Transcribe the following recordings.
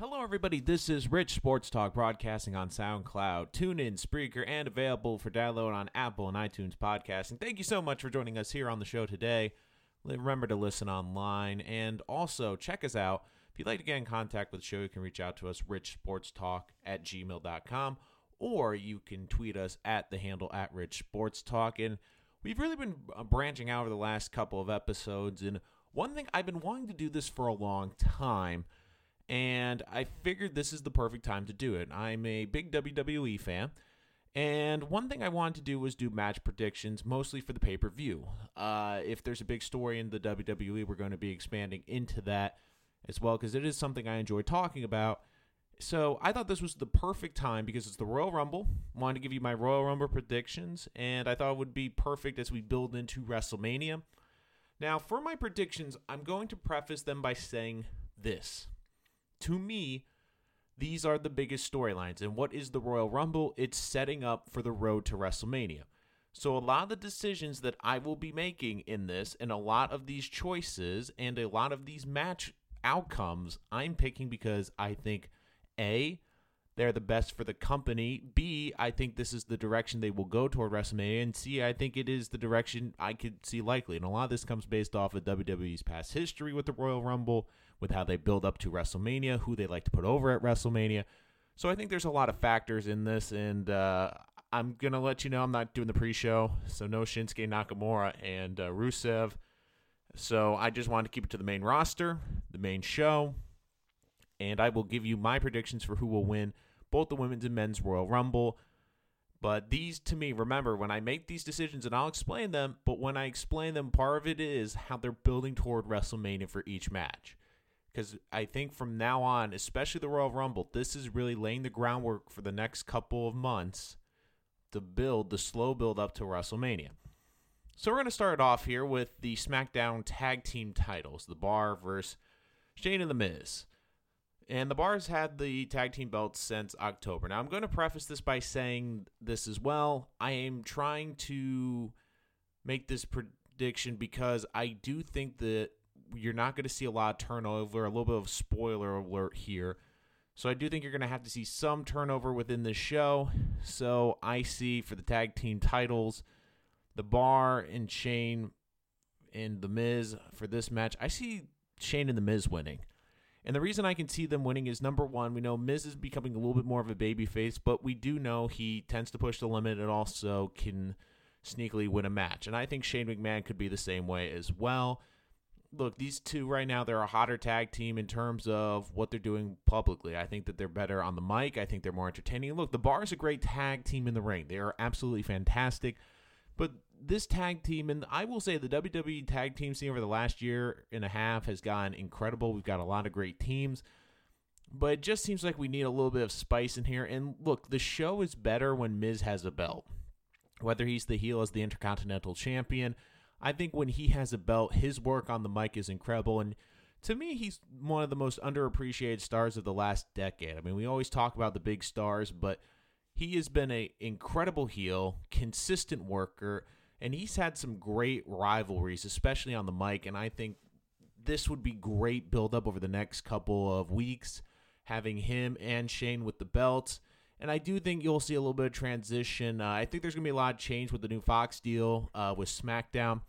Hello, everybody. This is Rich Sports Talk broadcasting on SoundCloud, TuneIn, Spreaker, and available for download on Apple and iTunes podcasting. Thank you so much for joining us here on the show today. Remember to listen online and also check us out. If you'd like to get in contact with the show, you can reach out to us, richsportstalk at gmail.com, or you can tweet us at the handle at richsportstalk. And we've really been uh, branching out over the last couple of episodes. And one thing I've been wanting to do this for a long time – and I figured this is the perfect time to do it. I'm a big WWE fan, and one thing I wanted to do was do match predictions, mostly for the pay per view. Uh, if there's a big story in the WWE, we're going to be expanding into that as well because it is something I enjoy talking about. So I thought this was the perfect time because it's the Royal Rumble. Wanted to give you my Royal Rumble predictions, and I thought it would be perfect as we build into WrestleMania. Now, for my predictions, I'm going to preface them by saying this to me, these are the biggest storylines. And what is the Royal Rumble? It's setting up for the road to WrestleMania. So, a lot of the decisions that I will be making in this, and a lot of these choices, and a lot of these match outcomes, I'm picking because I think A, they're the best for the company. B, I think this is the direction they will go toward WrestleMania. And C, I think it is the direction I could see likely. And a lot of this comes based off of WWE's past history with the Royal Rumble with how they build up to WrestleMania, who they like to put over at WrestleMania. So I think there's a lot of factors in this, and uh, I'm gonna let you know I'm not doing the pre-show, so no Shinsuke Nakamura and uh, Rusev. So I just wanted to keep it to the main roster, the main show, and I will give you my predictions for who will win both the women's and men's Royal Rumble. But these, to me, remember when I make these decisions, and I'll explain them. But when I explain them, part of it is how they're building toward WrestleMania for each match because I think from now on, especially the Royal Rumble, this is really laying the groundwork for the next couple of months to build the slow build up to WrestleMania. So we're going to start off here with the SmackDown Tag Team titles, the Bar versus Shane and The Miz. And the Bar's had the tag team belts since October. Now, I'm going to preface this by saying this as well. I am trying to make this prediction because I do think that you're not going to see a lot of turnover. A little bit of spoiler alert here. So I do think you're going to have to see some turnover within this show. So I see for the tag team titles, the Bar and Shane and The Miz for this match. I see Shane and The Miz winning. And the reason I can see them winning is number one, we know Miz is becoming a little bit more of a baby face, but we do know he tends to push the limit and also can sneakily win a match. And I think Shane McMahon could be the same way as well look, these two right now, they're a hotter tag team in terms of what they're doing publicly. I think that they're better on the mic. I think they're more entertaining. Look, the Bar is a great tag team in the ring. They are absolutely fantastic. But this tag team, and I will say the WWE tag team scene over the last year and a half has gone incredible. We've got a lot of great teams. But it just seems like we need a little bit of spice in here. And look, the show is better when Miz has a belt. Whether he's the heel as the Intercontinental Champion, I think when he has a belt, his work on the mic is incredible. And to me, he's one of the most underappreciated stars of the last decade. I mean, we always talk about the big stars, but he has been an incredible heel, consistent worker, and he's had some great rivalries, especially on the mic. And I think this would be great build up over the next couple of weeks, having him and Shane with the belts. And I do think you'll see a little bit of transition. Uh, I think there's going to be a lot of change with the new Fox deal uh, with SmackDown.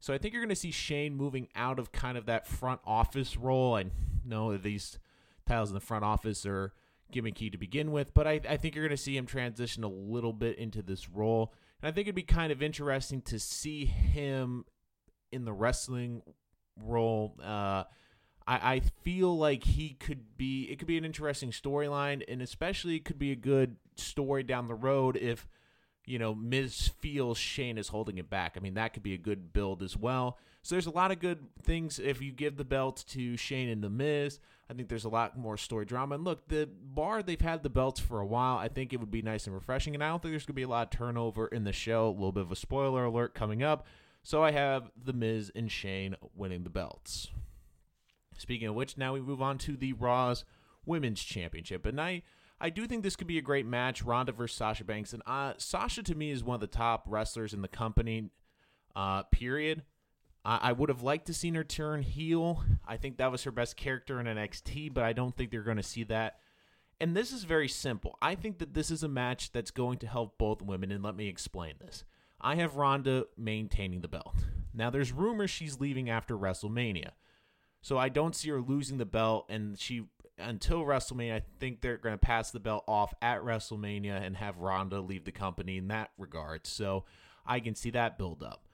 So I think you're going to see Shane moving out of kind of that front office role. I know that these titles in the front office are gimmicky to begin with, but I, I think you're going to see him transition a little bit into this role. And I think it'd be kind of interesting to see him in the wrestling role. Uh, I, I feel like he could be it could be an interesting storyline and especially it could be a good story down the road if you know Miz feels Shane is holding it back. I mean that could be a good build as well. So there's a lot of good things if you give the belt to Shane and the Miz. I think there's a lot more story drama. And look, the bar they've had the belts for a while. I think it would be nice and refreshing. And I don't think there's gonna be a lot of turnover in the show. A little bit of a spoiler alert coming up. So I have the Miz and Shane winning the belts. Speaking of which, now we move on to the Raw's Women's Championship. And I, I do think this could be a great match, Ronda versus Sasha Banks. And uh, Sasha, to me, is one of the top wrestlers in the company, uh, period. I, I would have liked to seen her turn heel. I think that was her best character in NXT, but I don't think they're going to see that. And this is very simple. I think that this is a match that's going to help both women, and let me explain this. I have Ronda maintaining the belt. Now, there's rumors she's leaving after WrestleMania. So I don't see her losing the belt, and she until WrestleMania, I think they're going to pass the belt off at WrestleMania and have Ronda leave the company in that regard. So I can see that build up,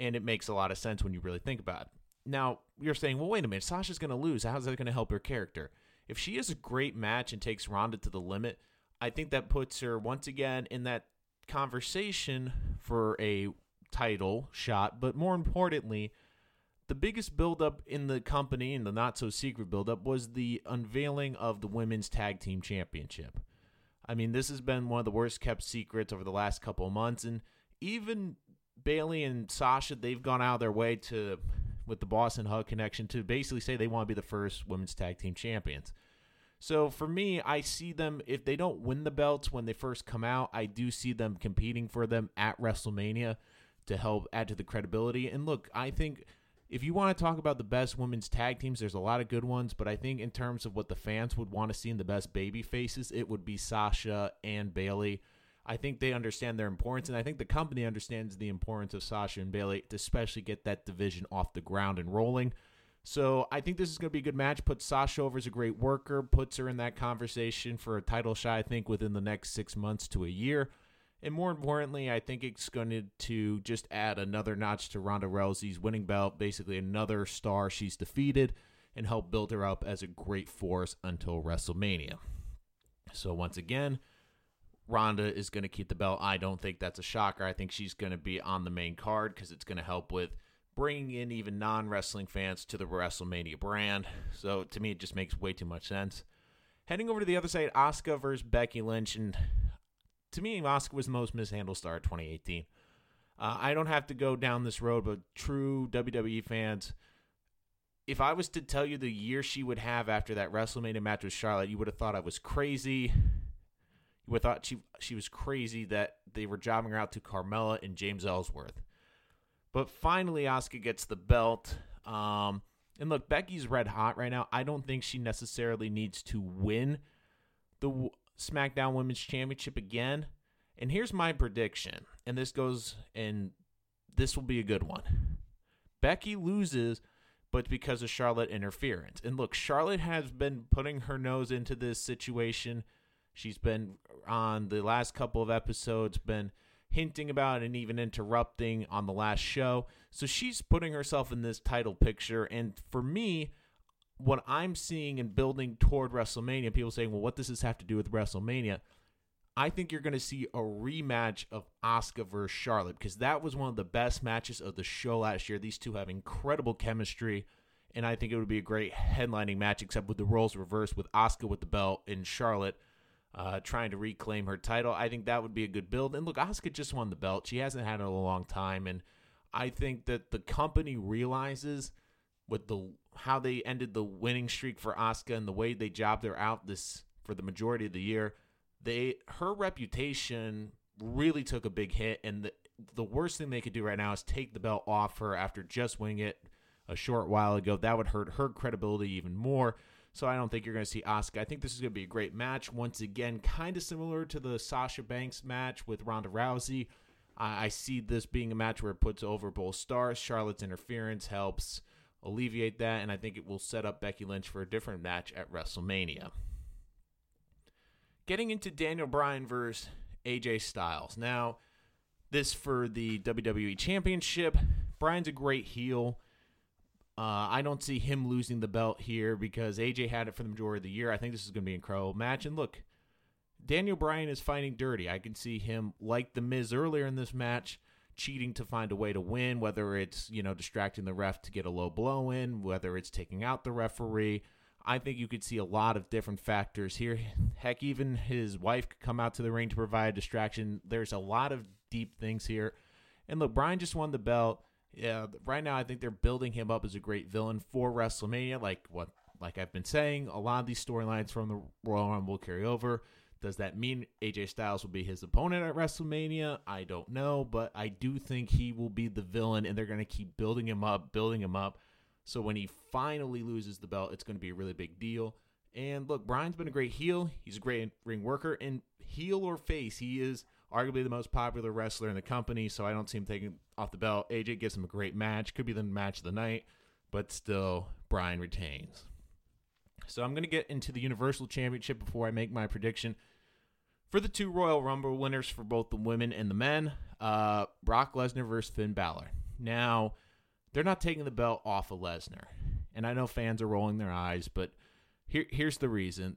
and it makes a lot of sense when you really think about it. Now you're saying, well, wait a minute, Sasha's going to lose. How's that going to help her character? If she has a great match and takes Ronda to the limit, I think that puts her once again in that conversation for a title shot, but more importantly, the biggest buildup in the company and the not so secret buildup was the unveiling of the women's tag team championship. I mean, this has been one of the worst kept secrets over the last couple of months, and even Bayley and Sasha, they've gone out of their way to, with the Boss 'n' Hug connection, to basically say they want to be the first women's tag team champions. So for me, I see them if they don't win the belts when they first come out, I do see them competing for them at WrestleMania to help add to the credibility. And look, I think if you want to talk about the best women's tag teams, there's a lot of good ones, but I think in terms of what the fans would want to see in the best baby faces, it would be Sasha and Bayley. I think they understand their importance, and I think the company understands the importance of Sasha and Bayley to especially get that division off the ground and rolling. So I think this is going to be a good match. Puts Sasha over as a great worker, puts her in that conversation for a title shot, I think, within the next six months to a year. And more importantly, I think it's going to just add another notch to Ronda Rousey's winning belt, basically another star she's defeated, and help build her up as a great force until WrestleMania. So once again, Ronda is going to keep the belt. I don't think that's a shocker. I think she's going to be on the main card because it's going to help with bringing in even non wrestling fans to the WrestleMania brand. So to me, it just makes way too much sense. Heading over to the other side, Asuka versus Becky Lynch, and to me, Asuka was the most mishandled star of 2018. Uh, I don't have to go down this road, but true WWE fans, if I was to tell you the year she would have after that WrestleMania match with Charlotte, you would have thought I was crazy. You would have thought she she was crazy that they were jobbing her out to Carmella and James Ellsworth. But finally, Asuka gets the belt. Um, and look, Becky's red hot right now. I don't think she necessarily needs to win the SmackDown Women's Championship again. And here's my prediction, and this goes, and this will be a good one. Becky loses, but because of Charlotte interference. And look, Charlotte has been putting her nose into this situation. She's been on the last couple of episodes, been hinting about and even interrupting on the last show. So she's putting herself in this title picture. And for me, what I'm seeing and building toward WrestleMania, people saying, well, what does this have to do with WrestleMania? I think you're going to see a rematch of Asuka versus Charlotte because that was one of the best matches of the show last year. These two have incredible chemistry, and I think it would be a great headlining match, except with the roles reversed with Asuka with the belt and Charlotte uh, trying to reclaim her title. I think that would be a good build. And look, Asuka just won the belt; she hasn't had it in a long time, and I think that the company realizes with the how they ended the winning streak for Asuka and the way they jobbed her out this for the majority of the year, they her reputation really took a big hit and the the worst thing they could do right now is take the belt off her after just winning it a short while ago. That would hurt her credibility even more. So I don't think you're going to see Asuka. I think this is going to be a great match. Once again, kind of similar to the Sasha Banks match with Ronda Rousey. I see this being a match where it puts over both stars. Charlotte's interference helps alleviate that, and I think it will set up Becky Lynch for a different match at WrestleMania. Getting into Daniel Bryan versus AJ Styles. Now, this for the WWE Championship. Bryan's a great heel. Uh, I don't see him losing the belt here because AJ had it for the majority of the year. I think this is going to be an incredible match. And look, Daniel Bryan is fighting dirty. I can see him, like The Miz earlier in this match, cheating to find a way to win, whether it's, you know, distracting the ref to get a low blow in, whether it's taking out the referee. I think you could see a lot of different factors here. Heck, even his wife could come out to the ring to provide distraction. There's a lot of deep things here. And look, Bryan just won the belt. Yeah, right now I think they're building him up as a great villain for WrestleMania. Like what like I've been saying, a lot of these storylines from the Royal Rumble will carry over. Does that mean AJ Styles will be his opponent at WrestleMania? I don't know, but I do think he will be the villain, and they're going to keep building him up, building him up. So when he finally loses the belt, it's going to be a really big deal. And look, Bryan's been a great heel. He's a great ring worker. And heel or face, he is arguably the most popular wrestler in the company. So I don't see him taking off the belt. AJ gives him a great match. Could be the match of the night, but still, Brian retains. So I'm going to get into the Universal Championship before I make my prediction. For the two Royal Rumble winners for both the women and the men, uh, Brock Lesnar versus Finn Balor. Now, they're not taking the belt off of Lesnar. And I know fans are rolling their eyes, but here, here's the reason.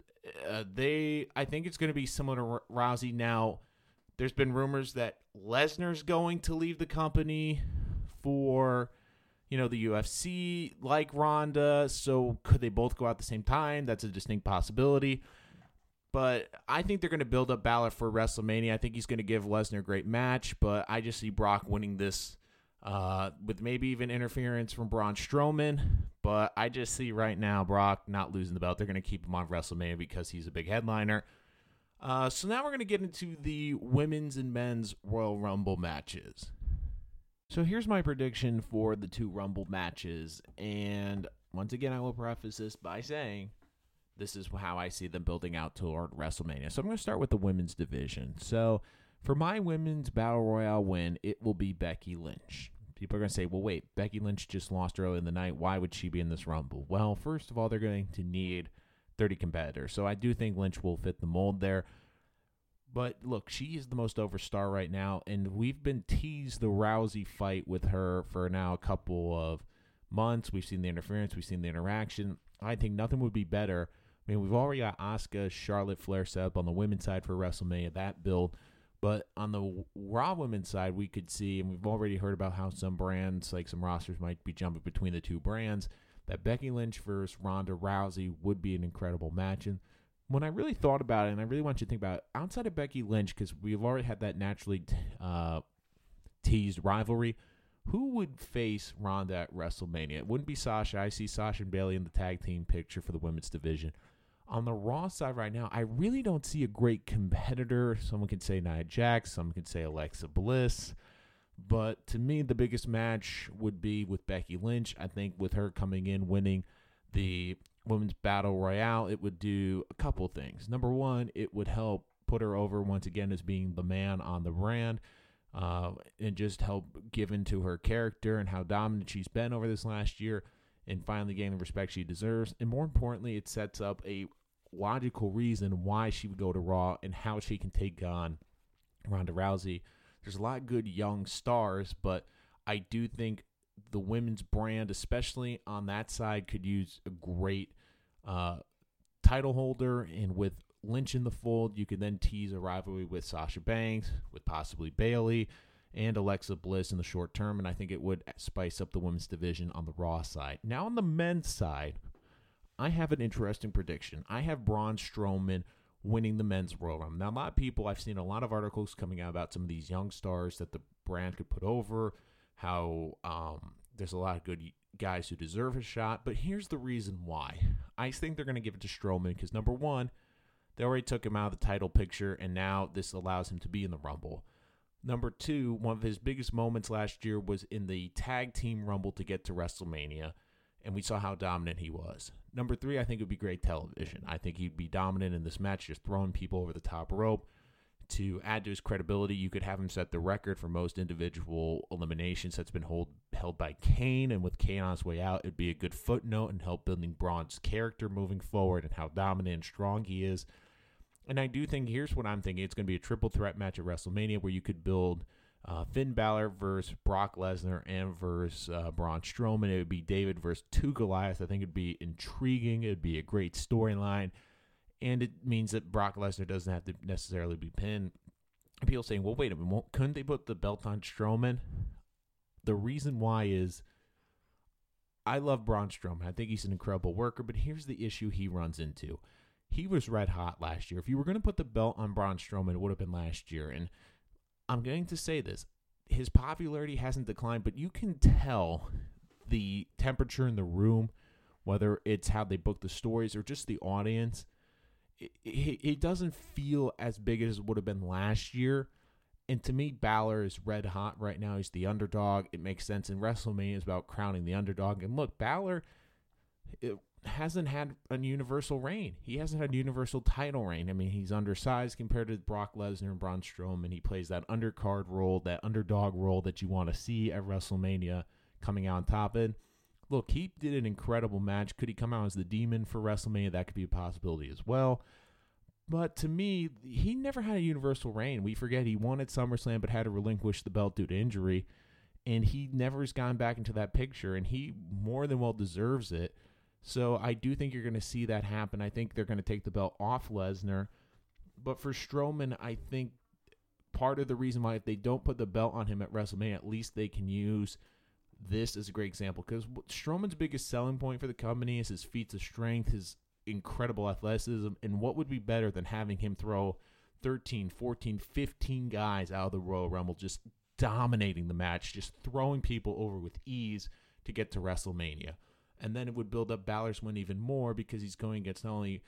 Uh, they, I think it's going to be similar to R- Rousey. Now, there's been rumors that Lesnar's going to leave the company for you know, the UFC like Ronda. So could they both go out at the same time? That's a distinct possibility. But I think they're going to build up Balor for WrestleMania. I think he's going to give Lesnar a great match, but I just see Brock winning this uh, with maybe even interference from Braun Strowman. But I just see right now Brock not losing the belt. They're going to keep him on WrestleMania because he's a big headliner. Uh, so now we're going to get into the women's and men's Royal Rumble matches. So here's my prediction for the two Rumble matches. And once again, I will preface this by saying this is how I see them building out toward WrestleMania. So I'm going to start with the women's division. So for my women's Battle Royale win, it will be Becky Lynch. People are going to say, well, wait, Becky Lynch just lost early in the night. Why would she be in this Rumble? Well, first of all, they're going to need 30 competitors. So I do think Lynch will fit the mold there. But look, she is the most over star right now, and we've been teased the Rousey fight with her for now a couple of months. We've seen the interference, we've seen the interaction. I think nothing would be better. I mean, we've already got Asuka, Charlotte Flair set up on the women's side for WrestleMania, that build. But on the Raw women's side, we could see, and we've already heard about how some brands, like some rosters, might be jumping between the two brands. That Becky Lynch versus Ronda Rousey would be an incredible match. And when I really thought about it, and I really want you to think about it, outside of Becky Lynch, because we've already had that naturally uh, teased rivalry, who would face Ronda at WrestleMania? It wouldn't be Sasha. I see Sasha and Bayley in the tag team picture for the women's division. On the Raw side right now, I really don't see a great competitor. Someone could say Nia Jax, someone could say Alexa Bliss. But to me, the biggest match would be with Becky Lynch. I think with her coming in, winning the women's battle royale, it would do a couple things. Number one, it would help put her over once again as being the man on the brand. Uh, and just help give into her character and how dominant she's been over this last year and finally gain the respect she deserves. And more importantly, it sets up a logical reason why she would go to Raw and how she can take on Ronda Rousey. There's a lot of good young stars, but I do think the women's brand, especially on that side, could use a great uh, title holder. And with Lynch in the fold, you can then tease a rivalry with Sasha Banks, with possibly Bayley and Alexa Bliss in the short term. And I think it would spice up the women's division on the Raw side. Now, on the men's side, I have an interesting prediction. I have Braun Strowman winning the men's Royal Rumble. Now, a lot of people, I've seen a lot of articles coming out about some of these young stars that the brand could put over, how um, there's a lot of good guys who deserve a shot. But here's the reason why. I think they're going to give it to Strowman because, number one, they already took him out of the title picture, and now this allows him to be in the Rumble. Number two, one of his biggest moments last year was in the tag team Rumble to get to WrestleMania, and we saw how dominant he was. Number three, I think it would be great television. I think he'd be dominant in this match, just throwing people over the top rope to add to his credibility, you could have him set the record for most individual eliminations that's been hold, held by Kane. And with Kane on his way out, it'd be a good footnote and help building Braun's character moving forward and how dominant and strong he is. And I do think here's what I'm thinking: it's going to be a triple threat match at WrestleMania where you could build uh, Finn Balor versus Brock Lesnar and versus uh, Braun Strowman. It would be David versus two Goliaths. I think it'd be intriguing. It'd be a great storyline and it means that Brock Lesnar doesn't have to necessarily be pinned. People saying, "Well, wait a minute, couldn't they put the belt on Strowman?" The reason why is, I love Braun Strowman. I think he's an incredible worker, but here's the issue he runs into. He was red hot last year. If you were going to put the belt on Braun Strowman, it would have been last year. And I'm going to say this: his popularity hasn't declined, but you can tell the temperature in the room, whether it's how they book the stories or just the audience he, he doesn't feel as big as it would have been last year. And to me, Balor is red hot right now. He's the underdog. It makes sense. And WrestleMania is about crowning the underdog. And look, Balor hasn't had a universal reign. He hasn't had a universal title reign. I mean, he's undersized compared to Brock Lesnar and Braun Strowman. He plays that undercard role, that underdog role that you want to see at WrestleMania coming out on top. And look, he did an incredible match. Could he come out as the demon for WrestleMania? That could be a possibility as well. But to me, he never had a universal reign. We forget he won at SummerSlam, but had to relinquish the belt due to injury. And he never has gone back into that picture, and he more than well deserves it. So I do think you're going to see that happen. I think they're going to take the belt off Lesnar. But for Strowman, I think part of the reason why if they don't put the belt on him at WrestleMania, at least they can use this is a great example. Because Strowman's biggest selling point for the company is his feats of strength, his incredible athleticism. And what would be better than having him throw 13, 14, 15 guys out of the Royal Rumble, just dominating the match, just throwing people over with ease to get to WrestleMania? and then it would build up Balor's win even more because he's going against not only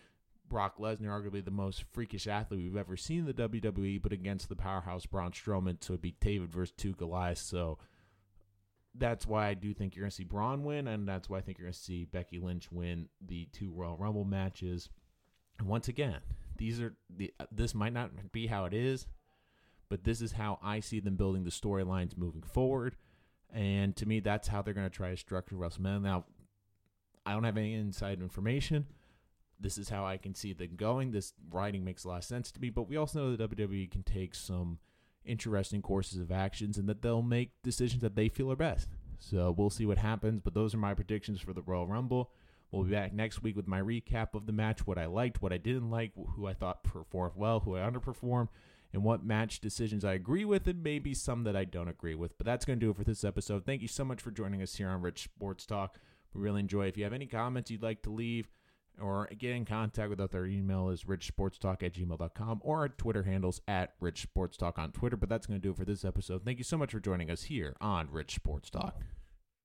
Brock Lesnar, arguably the most freakish athlete we've ever seen in the WWE, but against the powerhouse Braun Strowman. So it'd be David versus two Goliaths. So that's why I do think you're going to see Braun win, and that's why I think you're going to see Becky Lynch win the two Royal Rumble matches. And once again, these are the uh, this might not be how it is, but this is how I see them building the storylines moving forward. And to me, that's how they're going to try to structure WrestleMania. Now, I don't have any inside information. This is how I can see them going. This writing makes a lot of sense to me, but we also know that WWE can take some interesting courses of actions and that they'll make decisions that they feel are best. So we'll see what happens, but those are my predictions for the Royal Rumble. We'll be back next week with my recap of the match, what I liked, what I didn't like, who I thought performed well, who I underperformed, and what match decisions I agree with, and maybe some that I don't agree with. But that's going to do it for this episode. Thank you so much for joining us here on Rich Sports Talk. We really enjoy. If you have any comments you'd like to leave or get in contact with us, our email is richsportstalk at gmail.com or our Twitter handles at richsportstalk on Twitter. But that's going to do it for this episode. Thank you so much for joining us here on Rich Sports Talk.